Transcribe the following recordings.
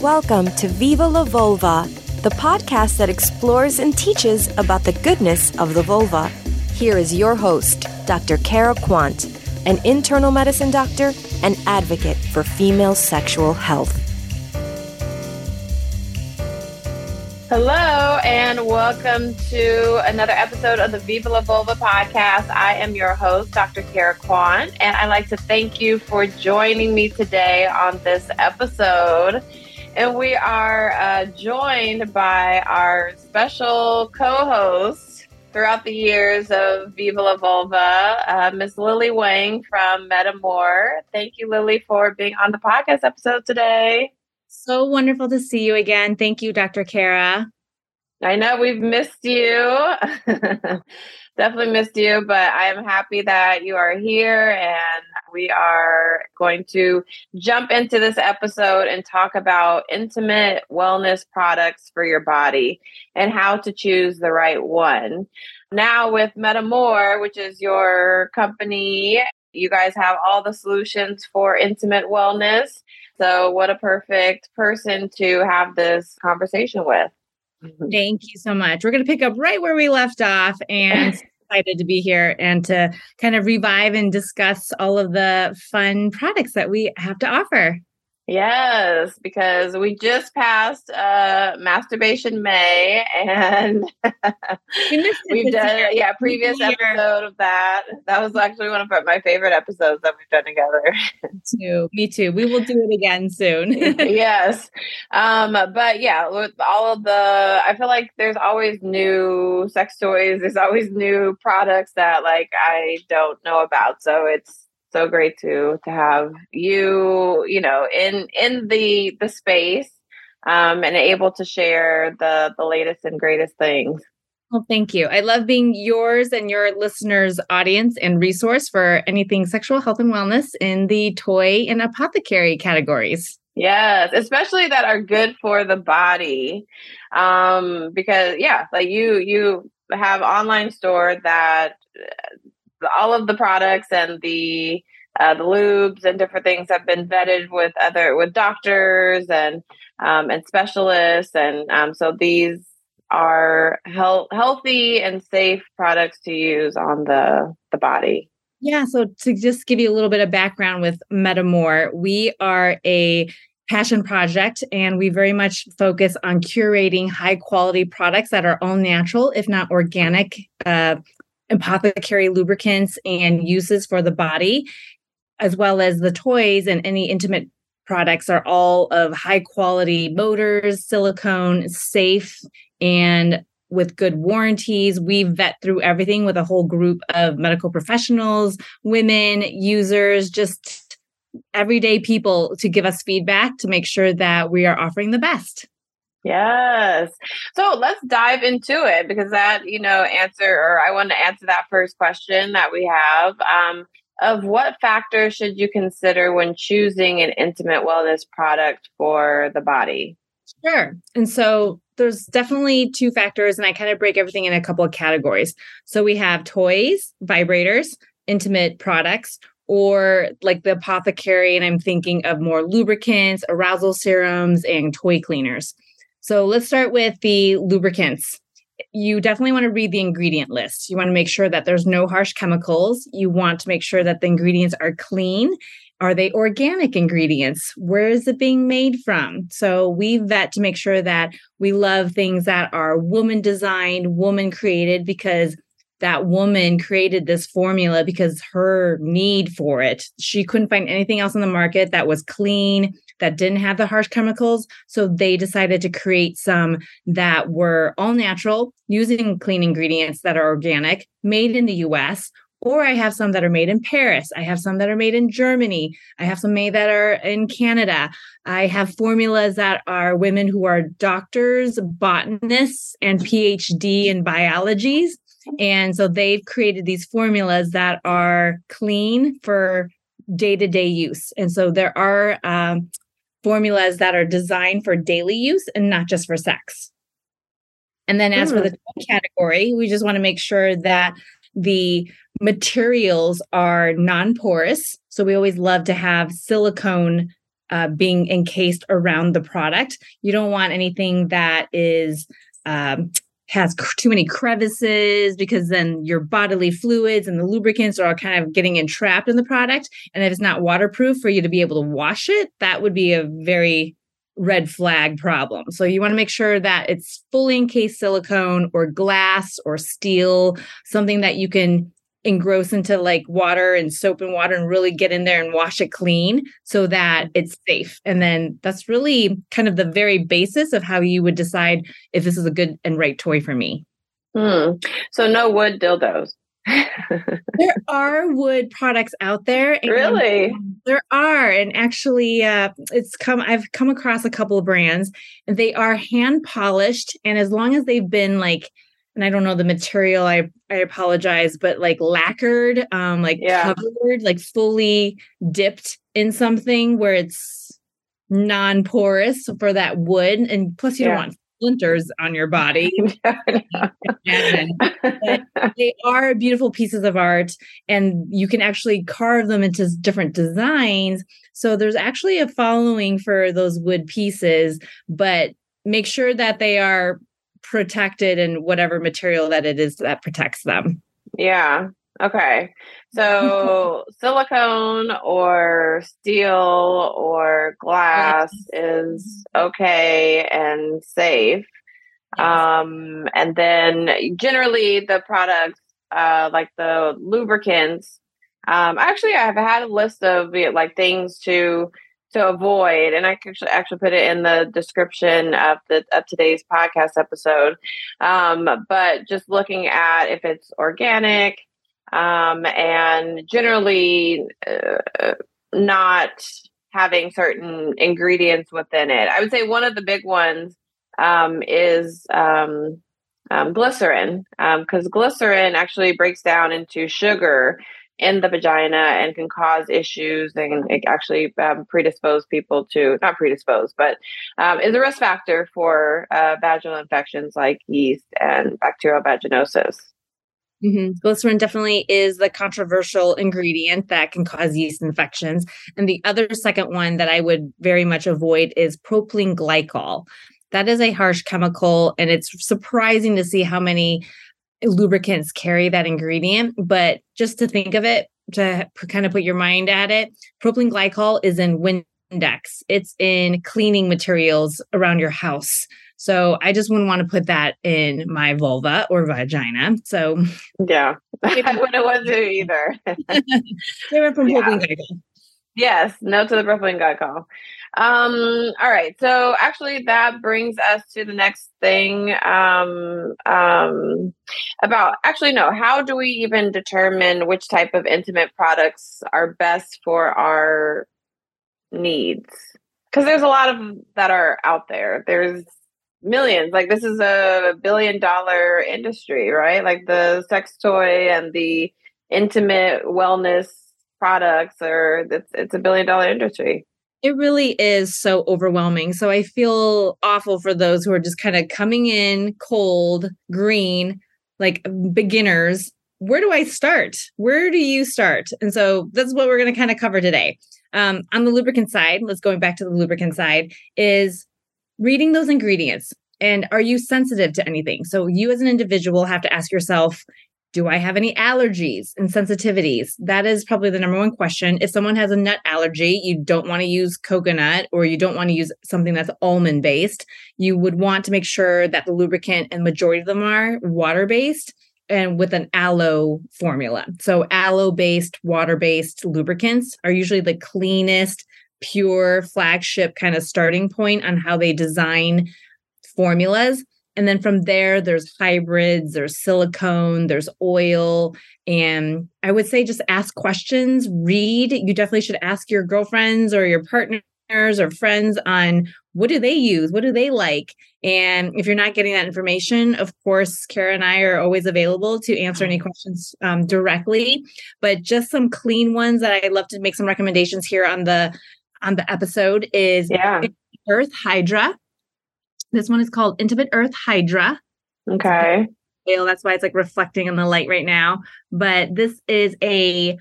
Welcome to Viva la Vulva, the podcast that explores and teaches about the goodness of the vulva. Here is your host, Dr. Cara Quant, an internal medicine doctor and advocate for female sexual health. Hello, and welcome to another episode of the Viva la Vulva podcast. I am your host, Dr. Cara Quant, and I'd like to thank you for joining me today on this episode. And we are uh, joined by our special co host throughout the years of Viva La Vulva, uh, Miss Lily Wang from MedAmour. Thank you, Lily, for being on the podcast episode today. So wonderful to see you again. Thank you, Dr. Cara. I know we've missed you. Definitely missed you, but I am happy that you are here and we are going to jump into this episode and talk about intimate wellness products for your body and how to choose the right one. Now, with MedAmour, which is your company, you guys have all the solutions for intimate wellness. So, what a perfect person to have this conversation with. Thank you so much. We're going to pick up right where we left off and excited to be here and to kind of revive and discuss all of the fun products that we have to offer. Yes, because we just passed uh, Masturbation May, and we've done yeah previous episode of that. That was actually one of my favorite episodes that we've done together. too, me too. We will do it again soon. yes, um, but yeah, with all of the, I feel like there's always new sex toys. There's always new products that like I don't know about. So it's so great to to have you you know in in the the space um, and able to share the the latest and greatest things. Well thank you. I love being yours and your listeners audience and resource for anything sexual health and wellness in the toy and apothecary categories. Yes, especially that are good for the body. Um, because yeah, like you you have online store that all of the products and the uh, the lubes and different things have been vetted with other with doctors and um, and specialists, and um, so these are health, healthy and safe products to use on the the body. Yeah. So to just give you a little bit of background with MedAmour, we are a passion project and we very much focus on curating high quality products that are all natural, if not organic, uh, apothecary lubricants and uses for the body, as well as the toys and any intimate products are all of high quality motors, silicone, safe, and with good warranties. We vet through everything with a whole group of medical professionals, women, users, just everyday people to give us feedback to make sure that we are offering the best. Yes. So let's dive into it because that, you know, answer or I want to answer that first question that we have. Um, of what factors should you consider when choosing an intimate wellness product for the body? Sure. And so there's definitely two factors, and I kind of break everything in a couple of categories. So we have toys, vibrators, intimate products, or like the apothecary, and I'm thinking of more lubricants, arousal serums, and toy cleaners. So let's start with the lubricants. You definitely want to read the ingredient list. You want to make sure that there's no harsh chemicals. You want to make sure that the ingredients are clean. Are they organic ingredients? Where is it being made from? So we vet to make sure that we love things that are woman designed, woman created, because that woman created this formula because her need for it. She couldn't find anything else on the market that was clean, that didn't have the harsh chemicals. So they decided to create some that were all natural, using clean ingredients that are organic, made in the US. Or I have some that are made in Paris. I have some that are made in Germany. I have some made that are in Canada. I have formulas that are women who are doctors, botanists, and PhD in biologies. And so they've created these formulas that are clean for day to day use. And so there are um, formulas that are designed for daily use and not just for sex. And then as mm. for the hmm. category, we just want to make sure that the materials are non porous. So we always love to have silicone uh, being encased around the product. You don't want anything that is um, has too many crevices because then your bodily fluids and the lubricants are kind of getting entrapped in the product. And if it's not waterproof for you to be able to wash it, that would be a very red flag problem. So you want to make sure that it's fully encased silicone or glass or steel, something that you can engross into like water and soap and water and really get in there and wash it clean so that it's safe. And then that's really kind of the very basis of how you would decide if this is a good and right toy for me. Hmm. So no wood dildos. there are wood products out there. really? There are. And actually uh, it's come I've come across a couple of brands and they are hand polished and as long as they've been like and I don't know the material. I I apologize, but like lacquered, um, like yeah. covered, like fully dipped in something where it's non-porous for that wood, and plus you yeah. don't want splinters on your body. they are beautiful pieces of art, and you can actually carve them into different designs. So there's actually a following for those wood pieces, but make sure that they are protected in whatever material that it is that protects them. Yeah. Okay. So silicone or steel or glass is okay and safe. Yes. Um, and then generally the products, uh, like the lubricants, um, actually I've had a list of like things to to avoid and i actually, actually put it in the description of the of today's podcast episode um, but just looking at if it's organic um, and generally uh, not having certain ingredients within it. I would say one of the big ones um, is um, um, glycerin because um, glycerin actually breaks down into sugar in the vagina and can cause issues and actually um, predispose people to not predispose but um, is a risk factor for uh, vaginal infections like yeast and bacterial vaginosis Mm-hmm. Glycerin definitely is the controversial ingredient that can cause yeast infections. And the other second one that I would very much avoid is propylene glycol. That is a harsh chemical, and it's surprising to see how many lubricants carry that ingredient. But just to think of it, to kind of put your mind at it, propylene glycol is in Windex, it's in cleaning materials around your house. So I just wouldn't want to put that in my vulva or vagina. So yeah, I wouldn't want to either. they went from yeah. propylene glycol. Yes, no to the propylene glycol. Um, all right. So actually that brings us to the next thing. Um, um, about actually no, how do we even determine which type of intimate products are best for our needs? Because there's a lot of that are out there. There's millions. Like this is a billion dollar industry, right? Like the sex toy and the intimate wellness products are it's it's a billion dollar industry. It really is so overwhelming. So I feel awful for those who are just kind of coming in cold, green, like beginners. Where do I start? Where do you start? And so that's what we're going to kind of cover today. Um, on the lubricant side, let's going back to the lubricant side, is reading those ingredients. And are you sensitive to anything? So you as an individual have to ask yourself, do I have any allergies and sensitivities? That is probably the number one question. If someone has a nut allergy, you don't want to use coconut or you don't want to use something that's almond based. You would want to make sure that the lubricant and majority of them are water based and with an aloe formula. So aloe based, water based lubricants are usually the cleanest, pure flagship kind of starting point on how they design formulas and then from there, there's hybrids, there's silicone, there's oil. And I would say just ask questions, read. You definitely should ask your girlfriends or your partners or friends on what do they use? What do they like? And if you're not getting that information, of course, Cara and I are always available to answer any questions um, directly. But just some clean ones that I'd love to make some recommendations here on the on the episode is yeah. Earth Hydra. This one is called Intimate Earth Hydra. Okay. oil. That's why it's like reflecting in the light right now. But this is a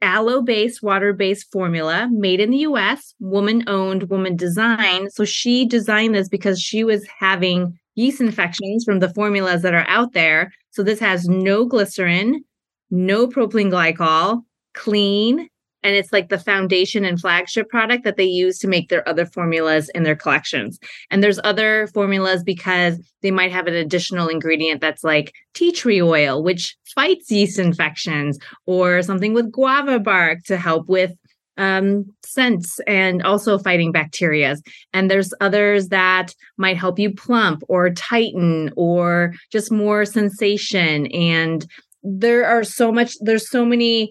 aloe-based water-based formula made in the US, woman-owned, woman designed. So she designed this because she was having yeast infections from the formulas that are out there. So this has no glycerin, no propylene glycol, clean, and it's like the foundation and flagship product that they use to make their other formulas in their collections. And there's other formulas because they might have an additional ingredient that's like tea tree oil, which fights yeast infections, or something with guava bark to help with um, scents and also fighting bacteria. And there's others that might help you plump or tighten or just more sensation. And there are so much, there's so many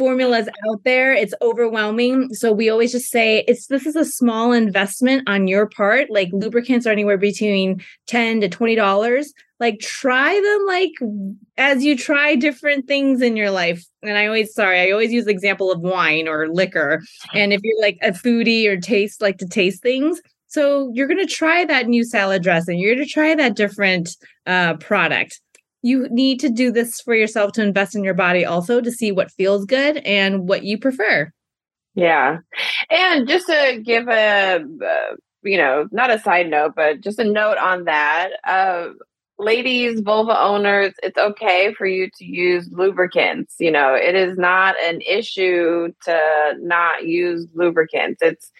formulas out there it's overwhelming. So we always just say it's this is a small investment on your part. Like lubricants are anywhere between 10 to 20 dollars. Like try them like as you try different things in your life. And i always sorry i always use the example of wine or liquor. And if you're like a foodie or taste like to taste things. So you're going to try that new salad dressing. You're going to try that different uh, product you need to do this for yourself to invest in your body also to see what feels good and what you prefer. Yeah. And just to give a, uh, you know, not a side note, but just a note on that. Uh, ladies, vulva owners, it's okay for you to use lubricants. You know, it is not an issue to not use lubricants. It's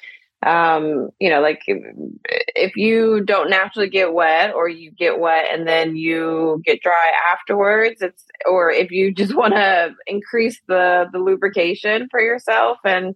um you know like if, you don't naturally get wet or you get wet and then you get dry afterwards it's or if you just want to increase the the lubrication for yourself and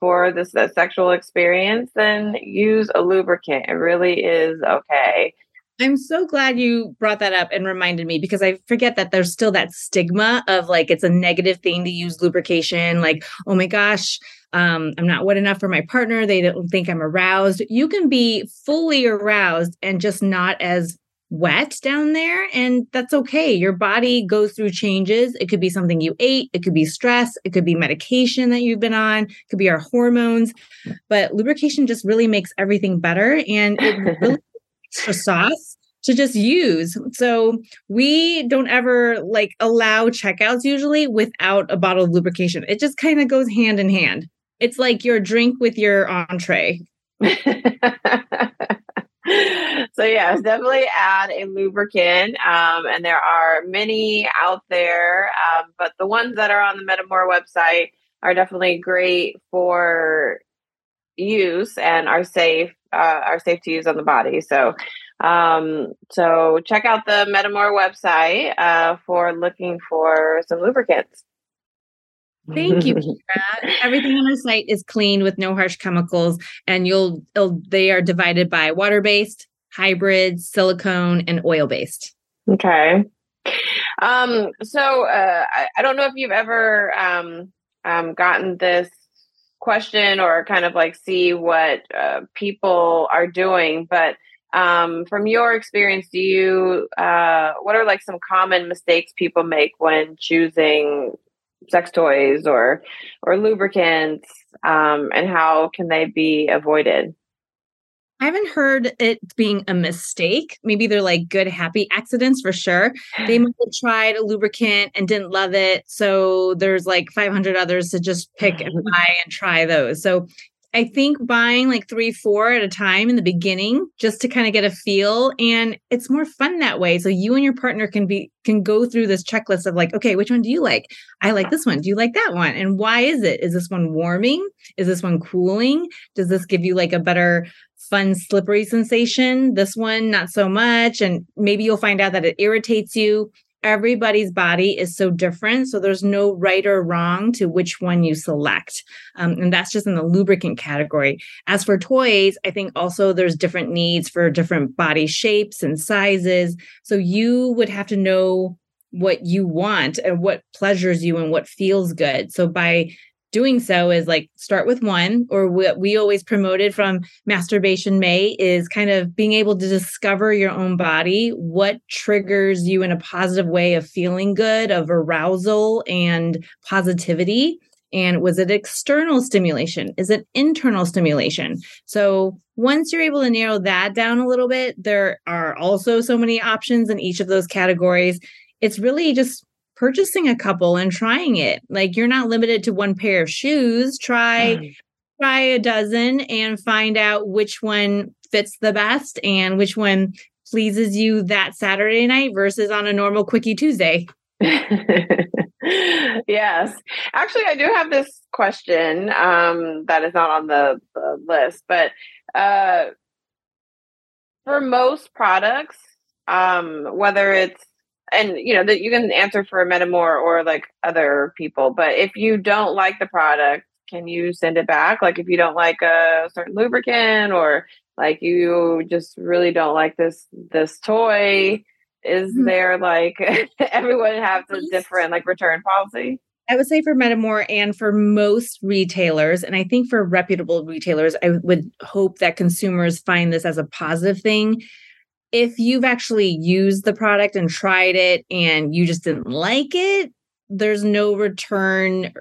for this sexual experience then use a lubricant. It really is okay I'm so glad you brought that up and reminded me because I forget that there's still that stigma of like it's a negative thing to use lubrication. Like, oh my gosh, um, I'm not wet enough for my partner. They don't think I'm aroused. You can be fully aroused and just not as wet down there. And that's okay. Your body goes through changes. It could be something you ate, it could be stress, it could be medication that you've been on, it could be our hormones. But lubrication just really makes everything better. And it really extra sauce to just use. So we don't ever like allow checkouts usually without a bottle of lubrication. It just kind of goes hand in hand. It's like your drink with your entree. so yes, definitely add a lubricant. Um, and there are many out there, um, but the ones that are on the MedAmour website are definitely great for use and are safe uh, are safe to use on the body. So, um, so check out the MedAmour website uh, for looking for some lubricants. Thank you, Kira. Everything on our site is clean with no harsh chemicals, and you'll they are divided by water based, hybrid, silicone, and oil based. Okay. Um, so uh, I, I, don't know if you've ever um, um, gotten this question or kind of like see what uh, people are doing but um, from your experience do you uh, what are like some common mistakes people make when choosing sex toys or or lubricants um, and how can they be avoided I haven't heard it being a mistake. Maybe they're like good, happy accidents for sure. They might have tried a lubricant and didn't love it. So there's like 500 others to just pick and buy and try those. So I think buying like three, four at a time in the beginning just to kind of get a feel and it's more fun that way. So you and your partner can be can go through this checklist of like, okay, which one do you like? I like this one. Do you like that one? And why is it? Is this one warming? Is this one cooling? Does this give you like a better fun slippery sensation. This one, not so much. And maybe you'll find out that it irritates you. Everybody's body is so different. So there's no right or wrong to which one you select. Um, and that's just in the lubricant category. As for toys, I think also there's different needs for different body shapes and sizes. So you would have to know what you want and what pleasures you and what feels good. So by doing so is like start with one or what we always promoted from masturbation may is kind of being able to discover your own body what triggers you in a positive way of feeling good of arousal and positivity And was it external stimulation? Is it internal stimulation? So once you're able to narrow that down a little bit, there are also so many options in each of those categories. It's really just purchasing a couple and trying it. Like you're not limited to one pair of shoes. Try mm. try a dozen and find out which one fits the best and which one pleases you that Saturday night versus on a normal quickie Tuesday. yes. Actually, I do have this question um, that is not on the, the list, but uh, for most products, um, whether it's and you know that you can answer for MedAmour or like other people, but if you don't like the product, can you send it back? Like if you don't like a certain lubricant or like you just really don't like this this toy, is mm-hmm. there like everyone has a different like return policy? I would say for MedAmour and for most retailers, and I think for reputable retailers, I would hope that consumers find this as a positive thing. If you've actually used the product and tried it and you just didn't like it, there's no return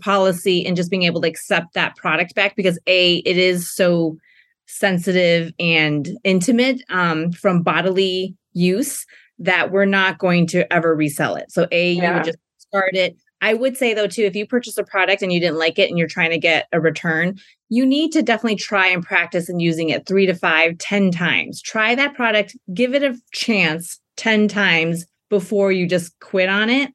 policy in just being able to accept that product back because A, it is so sensitive and intimate um, from bodily use that we're not going to ever resell it. So A, yeah. you would just start it. I would say though too, if you purchase a product and you didn't like it and you're trying to get a return, you need to definitely try and practice and using it three to five, ten times. Try that product, give it a chance 10 times before you just quit on it.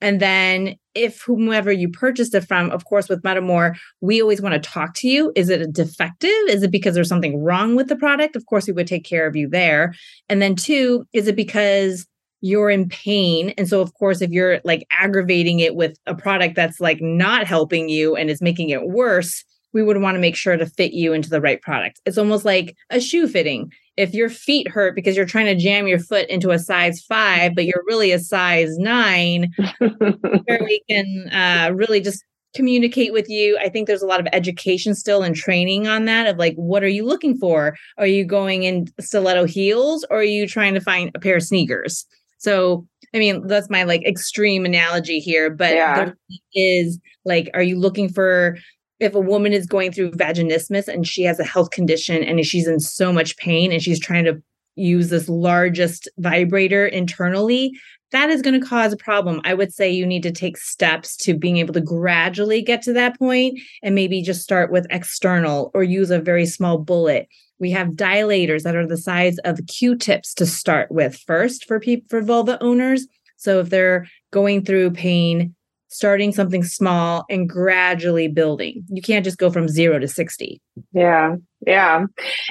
And then if whomever you purchased it from, of course, with MedAmour, we always want to talk to you. Is it a defective? Is it because there's something wrong with the product? Of course, we would take care of you there. And then two, is it because you're in pain? And so, of course, if you're like aggravating it with a product that's like not helping you and is making it worse, we would want to make sure to fit you into the right product. It's almost like a shoe fitting. If your feet hurt because you're trying to jam your foot into a size five, but you're really a size nine, where we can uh, really just communicate with you. I think there's a lot of education still and training on that of like, what are you looking for? Are you going in stiletto heels or are you trying to find a pair of sneakers? So, I mean, that's my like extreme analogy here, but yeah. is like, are you looking for if a woman is going through vaginismus and she has a health condition and she's in so much pain and she's trying to use this largest vibrator internally, that is going to cause a problem. I would say you need to take steps to being able to gradually get to that point and maybe just start with external or use a very small bullet. We have dilators that are the size of Q-tips to start with first for people for vulva owners. So if they're going through pain, starting something small and gradually building. You can't just go from 0 to 60. Yeah. Yeah.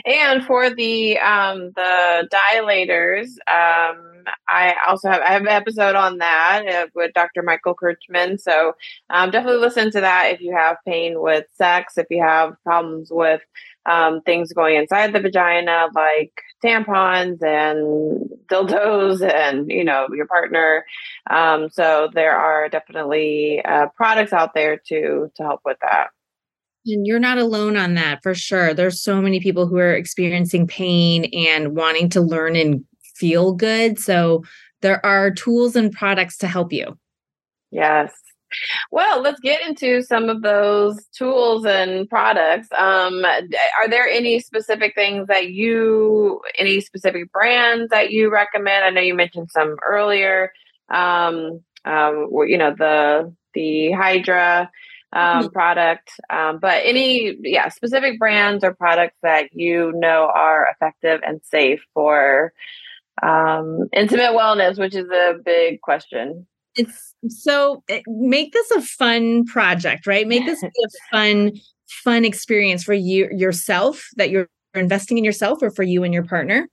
And for the um the dilators, um I also have I have an episode on that uh, with Dr. Michael Kirchman. So um, definitely listen to that if you have pain with sex, if you have problems with um, things going inside the vagina, like tampons and dildos, and you know your partner. Um, so there are definitely uh, products out there to to help with that. And you're not alone on that for sure. There's so many people who are experiencing pain and wanting to learn and feel good. So there are tools and products to help you. Yes. Well, let's get into some of those tools and products. Um, are there any specific things that you, any specific brands that you recommend? I know you mentioned some earlier. Um, um, you know the the Hydra um, mm-hmm. product, um, but any yeah specific brands or products that you know are effective and safe for um, intimate wellness, which is a big question. It's so eh, make this a fun project, right? Make this be a fun, fun experience for you yourself that you're investing in yourself or for you and your partner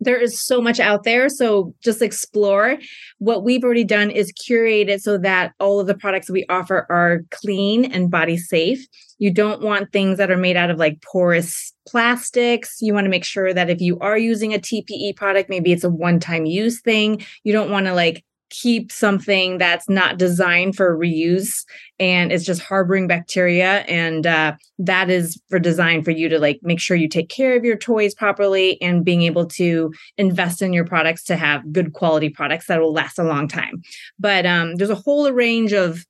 there is so much out there. So just explore. What we've already done is curate it so that all of the products we offer are clean and body safe. You don't want things that are made out of like porous plastics. You want to make sure that if you are using a TPE product, maybe it's a one time use thing. You don't want to like keep something that's not designed for reuse and it's just harboring bacteria and uh, that is for design for you to like make sure you take care of your toys properly and being able to invest in your products to have good quality products that will last a long time but um, there's a whole range of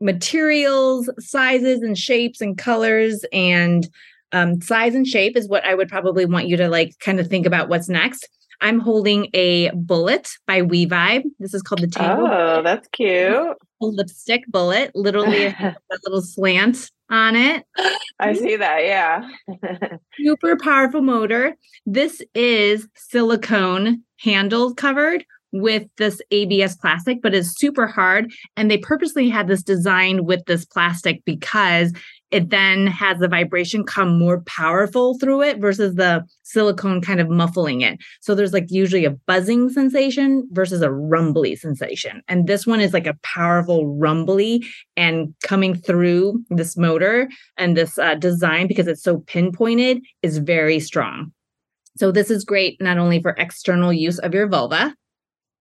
materials, sizes, and shapes and colors and um, size and shape is what I would probably want you to like kind of think about what's next. I'm holding a bullet by We Vibe. This is called the Tango. Oh, bullet. that's cute. A lipstick bullet, literally a little slant on it. I see that. Yeah. Super powerful motor. This is silicone handle covered with this ABS plastic, but it's super hard. And they purposely had this designed with this plastic because it then has the vibration come more powerful through it versus the silicone kind of muffling it. So there's like usually a buzzing sensation versus a rumbly sensation. And this one is like a powerful rumbly and coming through this motor and this uh, design because it's so pinpointed is very strong. So this is great not only for external use of your vulva,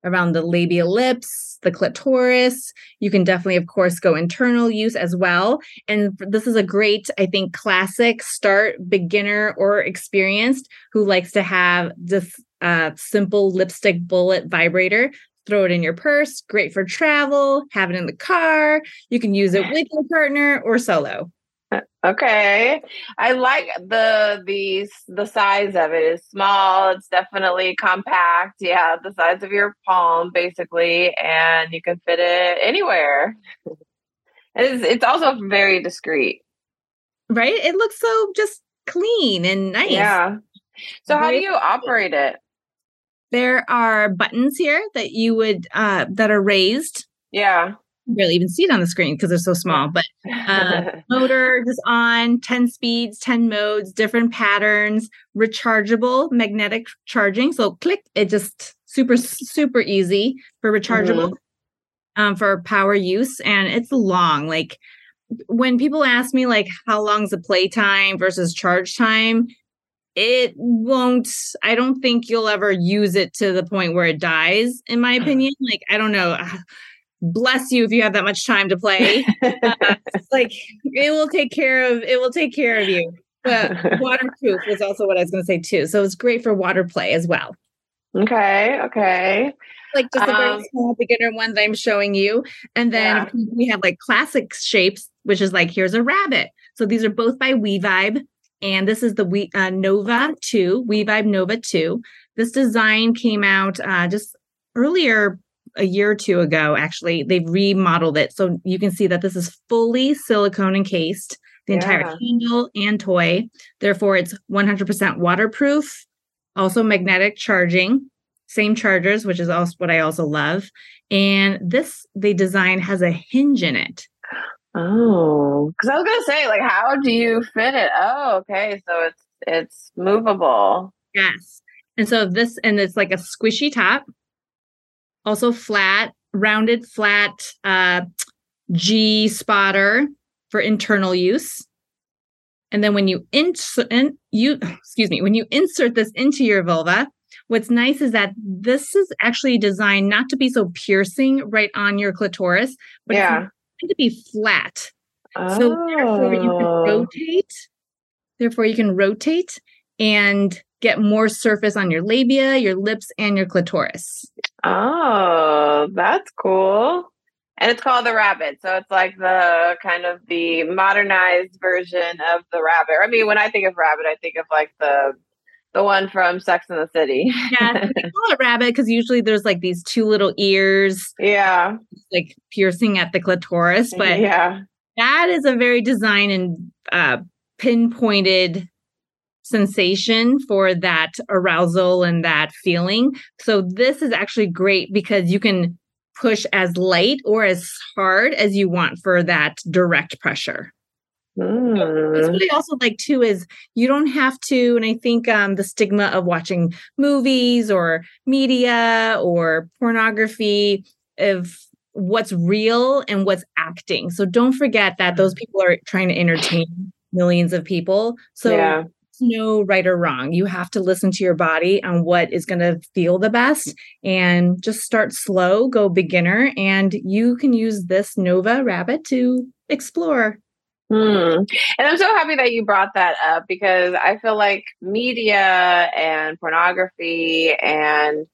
around the labial lips, the clitoris. You can definitely, of course, go internal use as well. And this is a great, I think, classic start beginner or experienced who likes to have this uh, simple lipstick bullet vibrator. Throw it in your purse, great for travel, have it in the car. You can use it with your partner or solo. Okay. I like the the the size of it is small. It's definitely compact. Yeah, the size of your palm basically and you can fit it anywhere. it's it's also very discreet. Right? It looks so just clean and nice. Yeah. So how do you operate it? There are buttons here that you would uh that are raised. Yeah barely even see it on the screen because they're so small. But uh, motor is on 10 speeds, 10 modes, different patterns, rechargeable magnetic charging. So click, it just super, super easy for rechargeable mm-hmm. um, for power use. And it's long. Like when people ask me, like, how long's the play time versus charge time? It won't, I don't think you'll ever use it to the point where it dies, in my opinion. Like, I don't know bless you if you have that much time to play. uh, like it will take care of it will take care of you. But waterproof was also what I was going to say too. So it's great for water play as well. Okay. Okay. Like just a very um, small beginner one that I'm showing you. And then yeah. we have like classic shapes, which is like here's a rabbit. So these are both by We Vibe. And this is the we uh, Nova 2, We Vibe Nova 2. This design came out uh, just earlier a year or two ago, actually, they've remodeled it. So you can see that this is fully silicone encased, the yeah. entire handle and toy. Therefore, it's 100% waterproof, also magnetic charging, same chargers, which is also what I also love. And this, the design has a hinge in it. Oh, because I was gonna say, like, how do you fit it? Oh, okay, so it's it's movable. Yes, and so this, and it's like a squishy top also flat, rounded flat uh, G spotter for internal use. And then when you insert, in, you excuse me, when you insert this into your vulva, what's nice is that this is actually designed not to be so piercing right on your clitoris, but yeah. to be flat. Oh. So therefore you can oh. rotate. Therefore you can rotate and get more surface on your labia, your lips, and your clitoris. Oh, that's cool. And it's called the rabbit. So it's like the kind of the modernized version of the rabbit. I mean, when I think of rabbit, I think of like the the one from Sex in the City. yeah, they call it rabbit because usually there's like these two little ears. Yeah. Like piercing at the clitoris. But yeah, that is a very design and uh, pinpointed sensation for that arousal and that feeling. So this is actually great because you can push as light or as hard as you want for that direct pressure. Mm. That's what I also like too is you don't have to, and I think um, the stigma of watching movies or media or pornography of what's real and what's acting. So don't forget that those people are trying to entertain millions of people. So yeah no right or wrong. You have to listen to your body on what is going to feel the best and just start slow, go beginner, and you can use this Nova Rabbit to explore. Hmm. And I'm so happy that you brought that up because I feel like media and pornography and,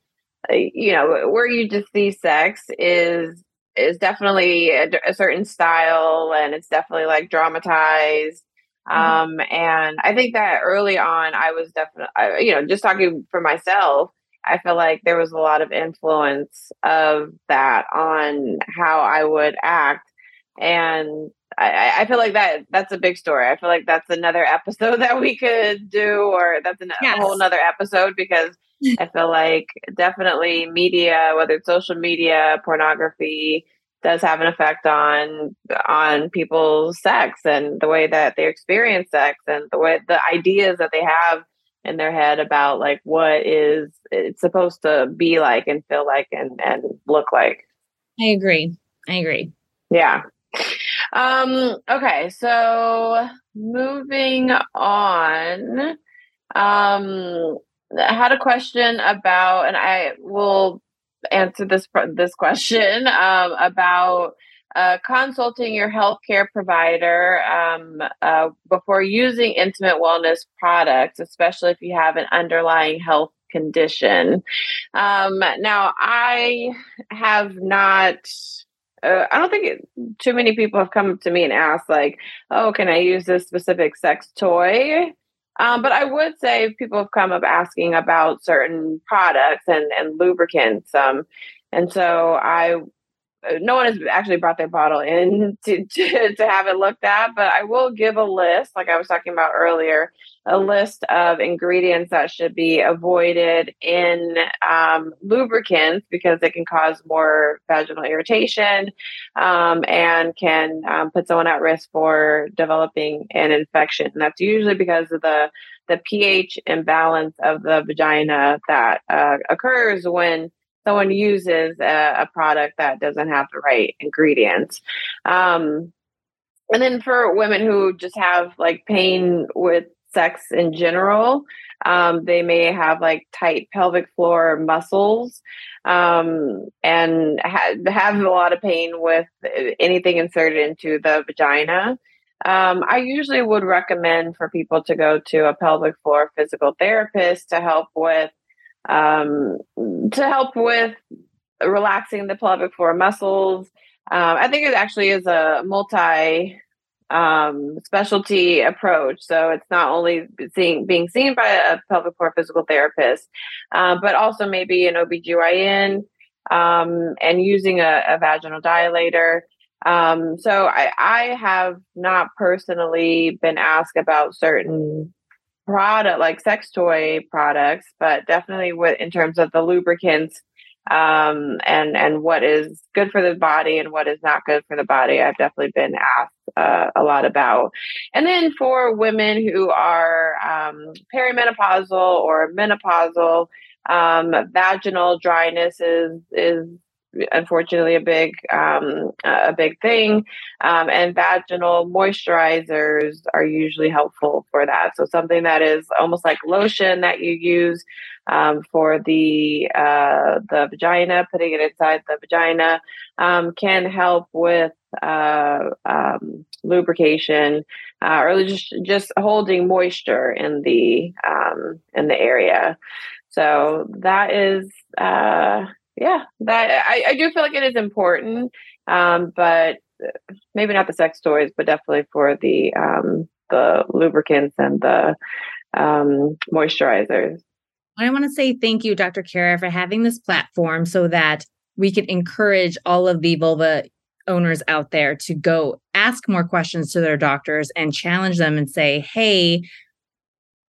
uh, you know, where you just see sex is is definitely a, a, certain style and it's definitely like dramatized. Mm-hmm. Um, and I think that early on, I was definitely, you know, just talking for myself, I feel like there was a lot of influence of that on how I would act. And I, I, feel like that that's a big story. I feel like that's another episode that we could do, or that's an, yes. a whole another episode because I feel like definitely media, whether it's social media, pornography, does have an effect on on people's sex and the way that they experience sex and the way the ideas that they have in their head about like what is it's supposed to be like and feel like and and look like. I agree. I agree. Yeah. Um okay, so moving on um I had a question about and I will answer this this question um, about uh, consulting your healthcare provider um, uh, before using intimate wellness products, especially if you have an underlying health condition. Um, now, I have not. Uh, I don't think it, too many people have come to me and asked, like, "Oh, can I use this specific sex toy?" Um, but I would say people have come up asking about certain products and, and lubricants. Um, and so I no one has actually brought their bottle in to, to, to have it looked at, but I will give a list, like I was talking about earlier, a list of ingredients that should be avoided in um, lubricants because it can cause more vaginal irritation um, and can um, put someone at risk for developing an infection. And that's usually because of the the pH imbalance of the vagina that uh, occurs when someone uses a, a, product that doesn't have the right ingredients. Um, and then for women who just have like pain with sex in general, um, they may have like tight pelvic floor muscles um, and ha- have a lot of pain with anything inserted into the vagina. Um, I usually would recommend for people to go to a pelvic floor physical therapist to help with um, to help with relaxing the pelvic floor muscles. Um, I think it actually is a multi um, specialty approach. So it's not only seeing, being seen by a pelvic floor physical therapist, uh, but also maybe an OBGYN um, and using a, a vaginal dilator. Um, so I, I have not personally been asked about certain product like sex toy products, but definitely with in terms of the lubricants um, and and what is good for the body and what is not good for the body. I've definitely been asked uh, a lot about. And then for women who are um, perimenopausal or menopausal, um, vaginal dryness is is unfortunately a big um, a big thing. Um, and vaginal moisturizers are usually helpful for that. So something that is almost like lotion that you use um, for the uh, the vagina putting it inside the vagina um, can help with uh, um, lubrication uh, or just just holding moisture in the um, in the area. So that is uh, yeah, that I, I do feel like it is important, um, but uh, maybe not the sex toys, but definitely for the um, the lubricants and the um, moisturizers. I want to say thank you, Dr. Cara, for having this platform so that we can encourage all of the vulva owners out there to go ask more questions to their doctors and challenge them and say, hey,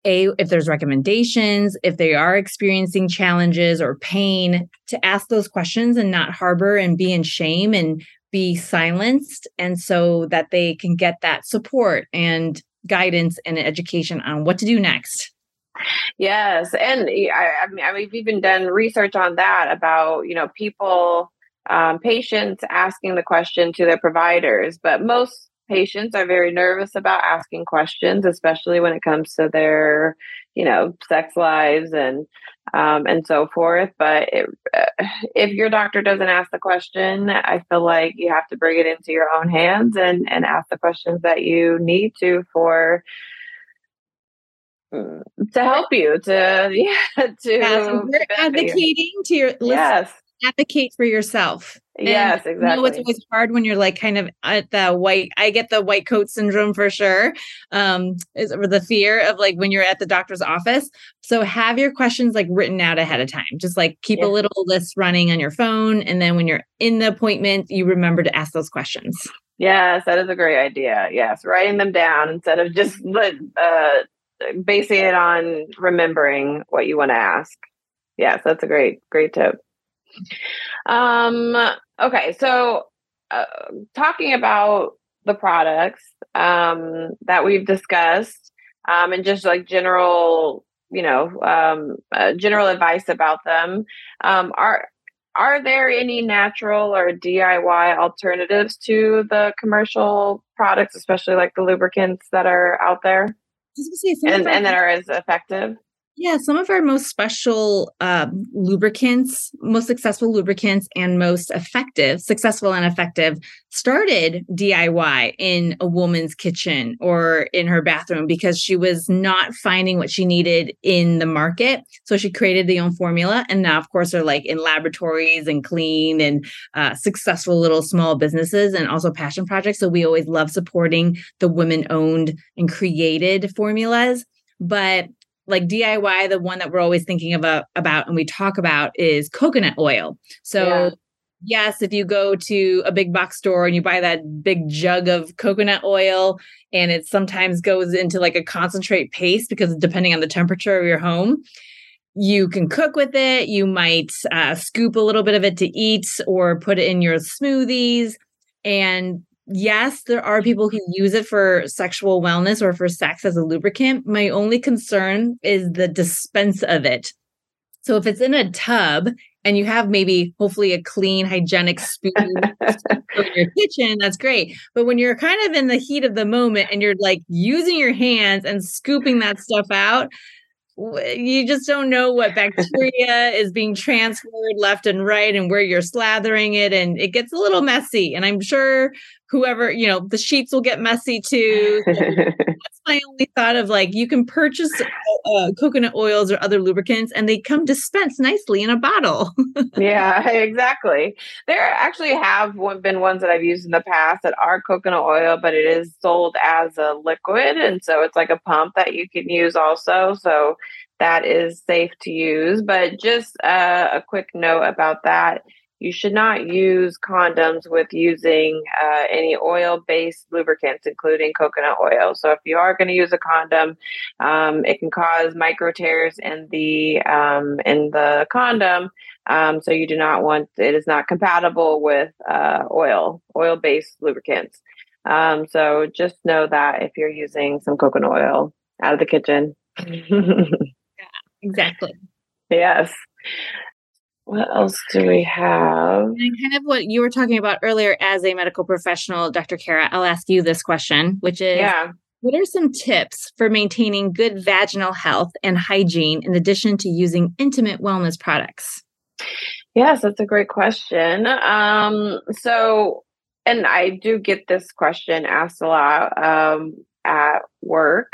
a if there's recommendations if they are experiencing challenges or pain to ask those questions and not harbor and be in shame and be silenced and so that they can get that support and guidance and education on what to do next. Yes and I, I mean we've even done research on that about you know people um, patients asking the question to their providers but most patients are very nervous about asking questions, especially when it comes to their, you know, sex lives and um, and so forth. But it, uh, if your doctor doesn't ask the question, I feel like you have to bring it into your own hands and and ask the questions that you need to for mm, to help you to yeah to advocating to your yes advocate for yourself. Yes, exactly. You know, it's always hard when you're like kind of at the white. I get the white coat syndrome for sure. Um, is or the fear of like when you're at the doctor's office. So have your questions like written out ahead of time. Just like keep yeah. a little list running on your phone, and then when you're in the appointment, you remember to ask those questions. Yes, that is a great idea. Yes, writing them down instead of just uh, basing it on remembering what you want to ask. Yes, that's a great, great tip. Um, okay, so uh, talking about the products um, that we've discussed um, and just like general, you know, um, uh, general advice about them. Um, are are there any natural or DIY alternatives to the commercial products, especially like the lubricants that are out there? and, and that are as effective? Yeah, some of our most special um, lubricants, most successful lubricants, and most effective, successful and effective, started DIY in a woman's kitchen or in her bathroom because she was not finding what she needed in the market. So she created the own formula. And now, of course, they're like in laboratories and clean and uh, successful little small businesses and also passion projects. So we always love supporting the women owned and created formulas. But like DIY, the one that we're always thinking about about and we talk about is coconut oil. So yeah. yes, if you go to a big box store and you buy that big jug of coconut oil and it sometimes goes into like a concentrate paste because depending on the temperature of your home, you can cook with it. You might uh, scoop a little bit of it to eat or put it in your smoothies. And yes, there are people who mm-hmm. use it for sexual wellness or for sex as a lubricant. My only concern is the dispense of it. So if it's in a tub and you have maybe hopefully a clean, hygienic spoon in your kitchen, that's great. But when you're kind of in the heat of the moment and you're like using your hands and scooping that stuff out, you just don't know what bacteria is being transferred left and right and where you're slathering it and it gets a little messy and i'm sure whoever you know the sheets will get messy too. So that's my only thought of like you can purchase uh, uh, coconut oils or other lubricants and they come dispensed nicely in a bottle. Yeah exactly. There actually have been ones that i've used in the past that are coconut oil but it is sold as a liquid and so it's like a pump that you can use also so that is safe to use. But just uh, a quick note about that you should not use condoms with using uh, any oil based lubricants, including coconut oil. So, if you are going to use a condom, um, it can cause micro tears in the um, in the condom. Um, so, you do not want it is not compatible with uh, oil oil based lubricants. Um, so, just know that if you're using some coconut oil out of the kitchen. yeah, exactly. Yes. What else do we have? And kind of what you were talking about earlier as a medical professional, Dr. Cara, I'll ask you this question, which is yeah. what are some tips for maintaining good vaginal health and hygiene in addition to using intimate wellness products? Yes, that's a great question. Um, so, and I do get this question asked a lot um, at work,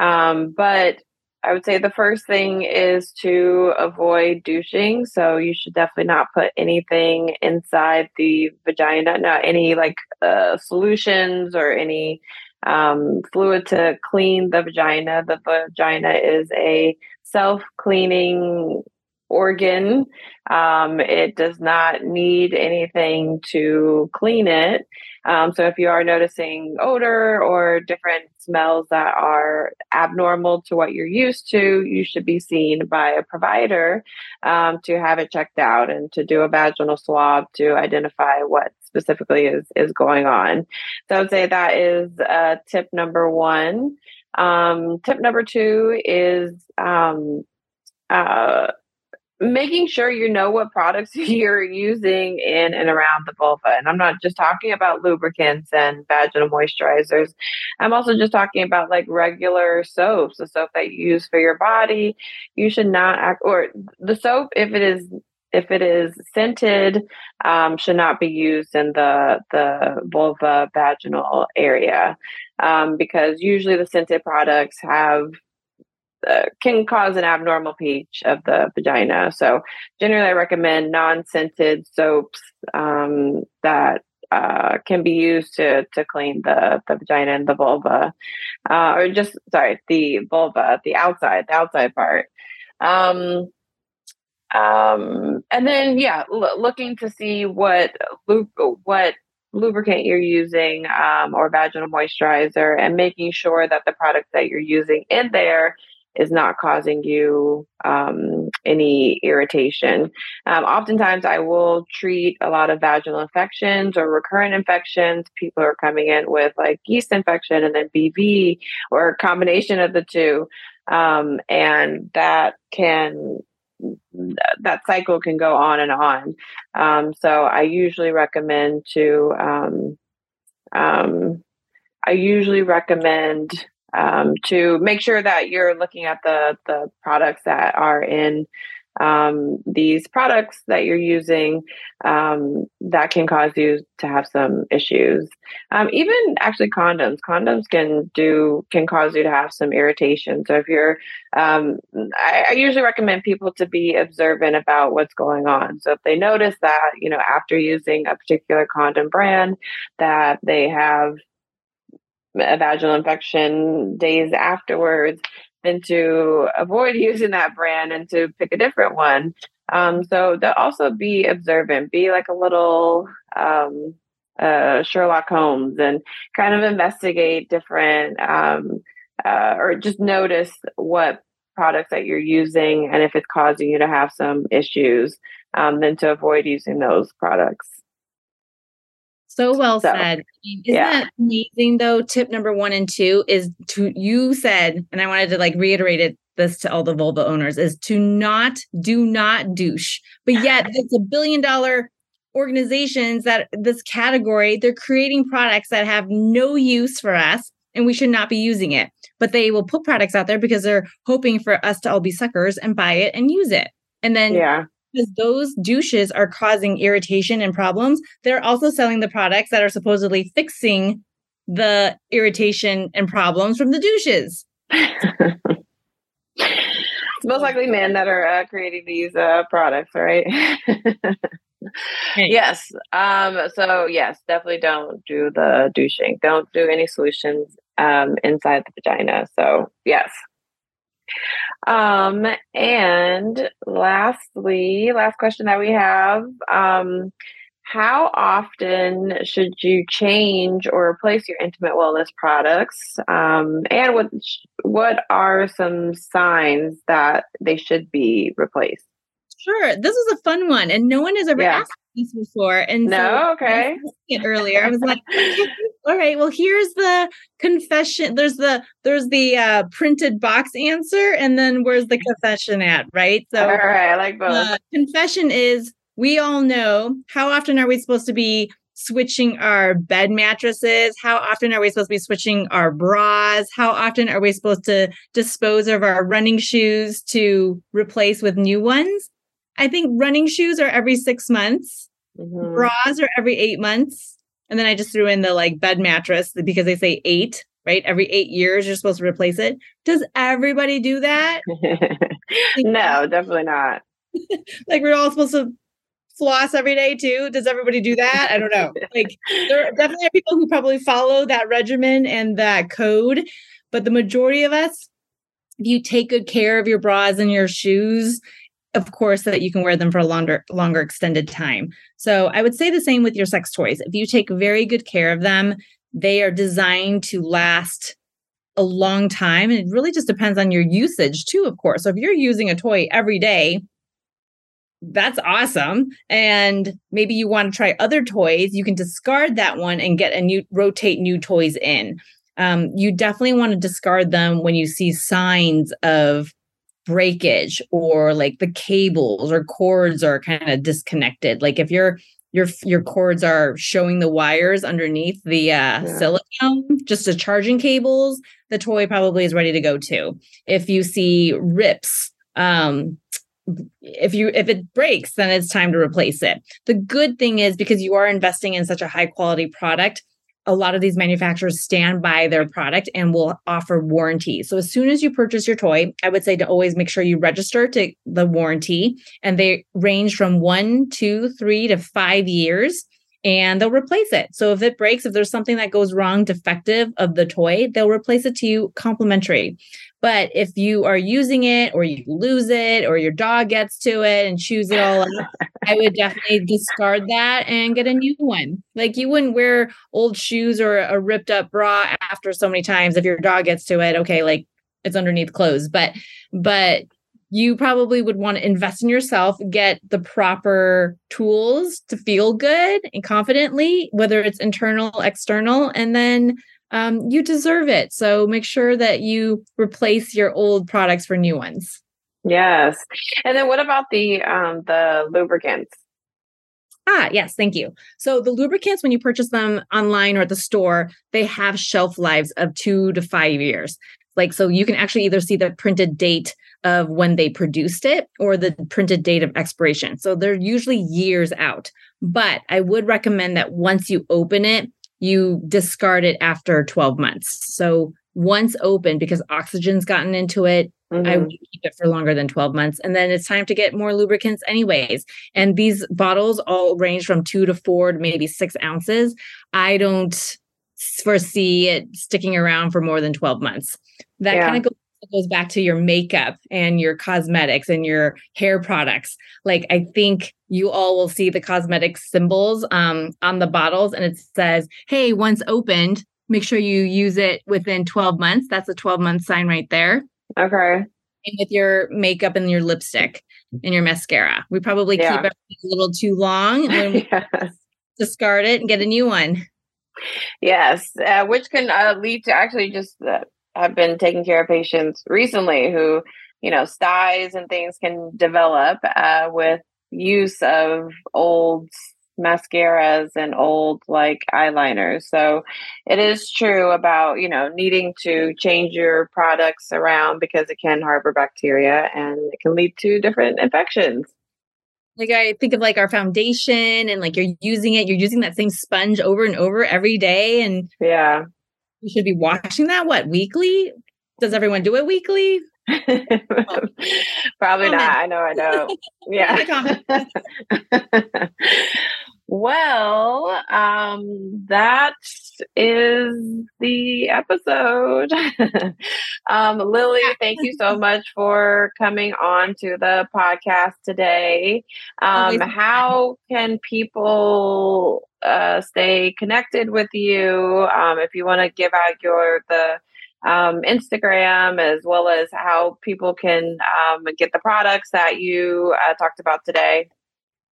um, but I would say the first thing is to avoid douching. So you should definitely not put anything inside the vagina, not any like uh, solutions or any um, fluid to clean the vagina. The vagina is a self cleaning organ. Um, it does not need anything to clean it. Um, so if you are noticing odor or different smells that are abnormal to what you're used to, you should be seen by a provider um, to have it checked out and to do a vaginal swab to identify what specifically is is going on. So I would say that is uh, tip number one. Um, tip number two is um, uh, making sure you know what products you're using in and around the vulva. And I'm not just talking about lubricants and vaginal moisturizers. I'm also just talking about like regular soaps, the soap that you use for your body. You should not act, or the soap, if it is if it is scented, um, should not be used in the the vulva vaginal area um, because usually the scented products have uh, can cause an abnormal pH of the vagina. So generally, I recommend non-scented soaps um, that uh, can be used to to clean the the vagina and the vulva, uh, or just sorry, the vulva, the outside, the outside part. Um, um, and then yeah, l- looking to see what what lubricant you're using um, or vaginal moisturizer, and making sure that the product that you're using in there is not causing you um, any irritation. Um, oftentimes, I will treat a lot of vaginal infections or recurrent infections. People are coming in with like yeast infection and then BV or a combination of the two. Um, and that can that cycle can go on and on. Um, so I usually recommend to um, um, I usually recommend um, to make sure that you're looking at the the products that are in um, these products that you're using um, that can cause you to have some issues. Um, even actually condoms, condoms can do can cause you to have some irritation. So if you're, um, I, I, usually recommend people to be observant about what's going on. So if they notice that you know after using a particular condom brand that they have a vaginal infection days afterwards, then to avoid using that brand and to pick a different one. Um, so to also be observant, be like a little um, uh, Sherlock Holmes and kind of investigate different um, uh, or just notice what products that you're using and if it's causing you to have some issues, um, then to avoid using those products. So well so, said. Isn't yeah. that amazing though? Tip number one and two is to you said, and I wanted to like reiterate it this to all the vulva owners is to not do not douche. But yet it's a billion dollar organizations that this category, they're creating products that have no use for us and we should not be using it. But they will put products out there because they're hoping for us to all be suckers and buy it and use it. And then yeah because those douches are causing irritation and problems, they're also selling the products that are supposedly fixing the irritation and problems from the douches. it's most likely men that are uh, creating these uh, products, right? yes. Um, so yes, definitely don't do the douching. Don't do any solutions um, inside the vagina. So yes, um, and lastly, last question that we have um, how often should you change or replace your intimate wellness products? Um, and what what are some signs that they should be replaced? Sure, this is a fun one, and no one has ever yeah. asked this before. And no, so okay. It earlier, I was like, all right, well, here's the confession. There's the there's the uh, printed box answer, and then where's the confession at? Right. So, all right, I like both. Uh, confession is we all know how often are we supposed to be switching our bed mattresses? How often are we supposed to be switching our bras? How often are we supposed to dispose of our running shoes to replace with new ones? I think running shoes are every six months, mm-hmm. bras are every eight months. And then I just threw in the like bed mattress because they say eight, right? Every eight years, you're supposed to replace it. Does everybody do that? no, definitely not. like we're all supposed to floss every day too. Does everybody do that? I don't know. Like there definitely are people who probably follow that regimen and that code, but the majority of us, if you take good care of your bras and your shoes of course that you can wear them for a longer longer extended time. So i would say the same with your sex toys. If you take very good care of them they are designed to last a long time and it really just depends on your usage too of course. So if you're using a toy every day that's awesome. And maybe you want to try other toys you can discard that one and get a new rotate new toys in. Um, you definitely want to discard them when you see signs of breakage or like the cables or cords are kind of disconnected. Like if your your your cords are showing the wires underneath the uh, yeah. silicone just the charging cables the toy probably is ready to go too. If you see rips um if you if it breaks then it's time to replace it. The good thing is because you are investing in such a high quality product a lot of these manufacturers stand by their product and will offer warranty. So as soon as you purchase your toy, I would say to always make sure you register to the warranty. And they range from one, two, three to five years and they'll replace it. So if it breaks, if there's something that goes wrong, defective of the toy, they'll replace it to you complimentary. But if you are using it or you lose it or your dog gets to it and chews it all up, I would definitely discard that and get a new one. Like you wouldn't wear old shoes or a ripped up bra after so many times if your dog gets to it. Okay, like it's underneath clothes, but but you probably would want to invest in yourself, get the proper tools to feel good and confidently, whether it's internal, external, and then um, you deserve it. So make sure that you replace your old products for new ones. Yes. And then what about the um, the lubricants? Ah, yes, thank you. So the lubricants, when you purchase them online or at the store, they have shelf lives of two to five years. Like, so you can actually either see the printed date of when they produced it or the printed date of expiration. So they're usually years out. But I would recommend that once you open it, you discard it after 12 months. So once open, because oxygen's gotten into it, mm-hmm. I would keep it for longer than 12 months. And then it's time to get more lubricants, anyways. And these bottles all range from two to four to maybe six ounces. I don't foresee it sticking around for more than 12 months. That yeah. kind of goes goes back to your makeup and your cosmetics and your hair products. Like I think you all will see the cosmetic symbols um, on the bottles, and it says, "Hey, once opened, make sure you use it within 12 months." That's a 12 month sign right there. Okay. And with your makeup and your lipstick and your mascara, we probably yeah. keep it a little too long. When we discard it and get a new one. Yes, uh, which can uh, lead to actually just uh, have been taking care of patients recently who, you know, styes and things can develop uh, with use of old mascaras and old like eyeliners. So it is true about, you know, needing to change your products around because it can harbor bacteria and it can lead to different infections. Like I think of like our foundation and like you're using it, you're using that same sponge over and over every day and yeah you should be washing that what weekly? Does everyone do it weekly? Probably comment. not. I know, I know. Yeah. well, um, that is the episode. um, Lily, thank you so much for coming on to the podcast today. Um, how can people uh, stay connected with you. Um, if you want to give out your the um, Instagram as well as how people can um, get the products that you uh, talked about today.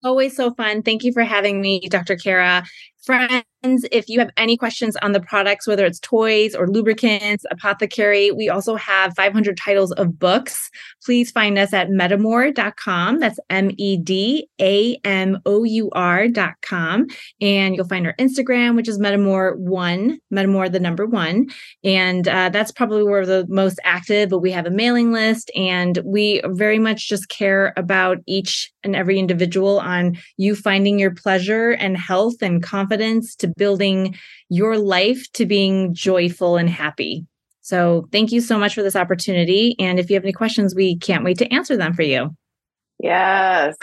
Always so fun. Thank you for having me, Dr. Cara. Friends, if you have any questions on the products, whether it's toys or lubricants, apothecary, we also have 500 titles of books. Please find us at medamour.com. That's M E D A M O U R.com. And you'll find our Instagram, which is medamour1, medamour the number one. And uh, that's probably where the most active, but we have a mailing list and we very much just care about each and every individual on you finding your pleasure and health and confidence to building your life to being joyful and happy. So, thank you so much for this opportunity. And if you have any questions, we can't wait to answer them for you. Yes.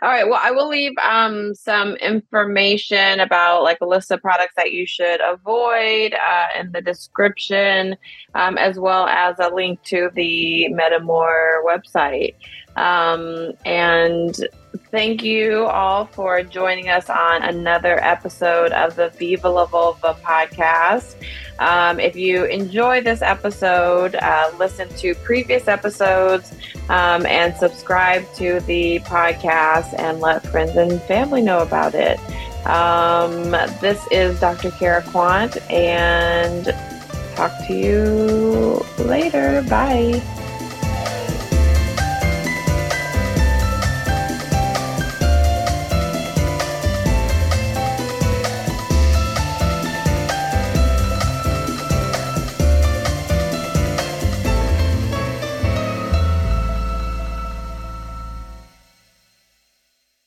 All right. Well, I will leave um, some information about like a list of products that you should avoid uh, in the description, um, as well as a link to the MedAmour website. Um, and thank you all for joining us on another episode of the Viva La Vulva podcast. Um, if you enjoy this episode, uh, listen to previous episodes um, and subscribe to the podcast and let friends and family know about it. Um, this is Dr. Cara Quant and talk to you later. Bye.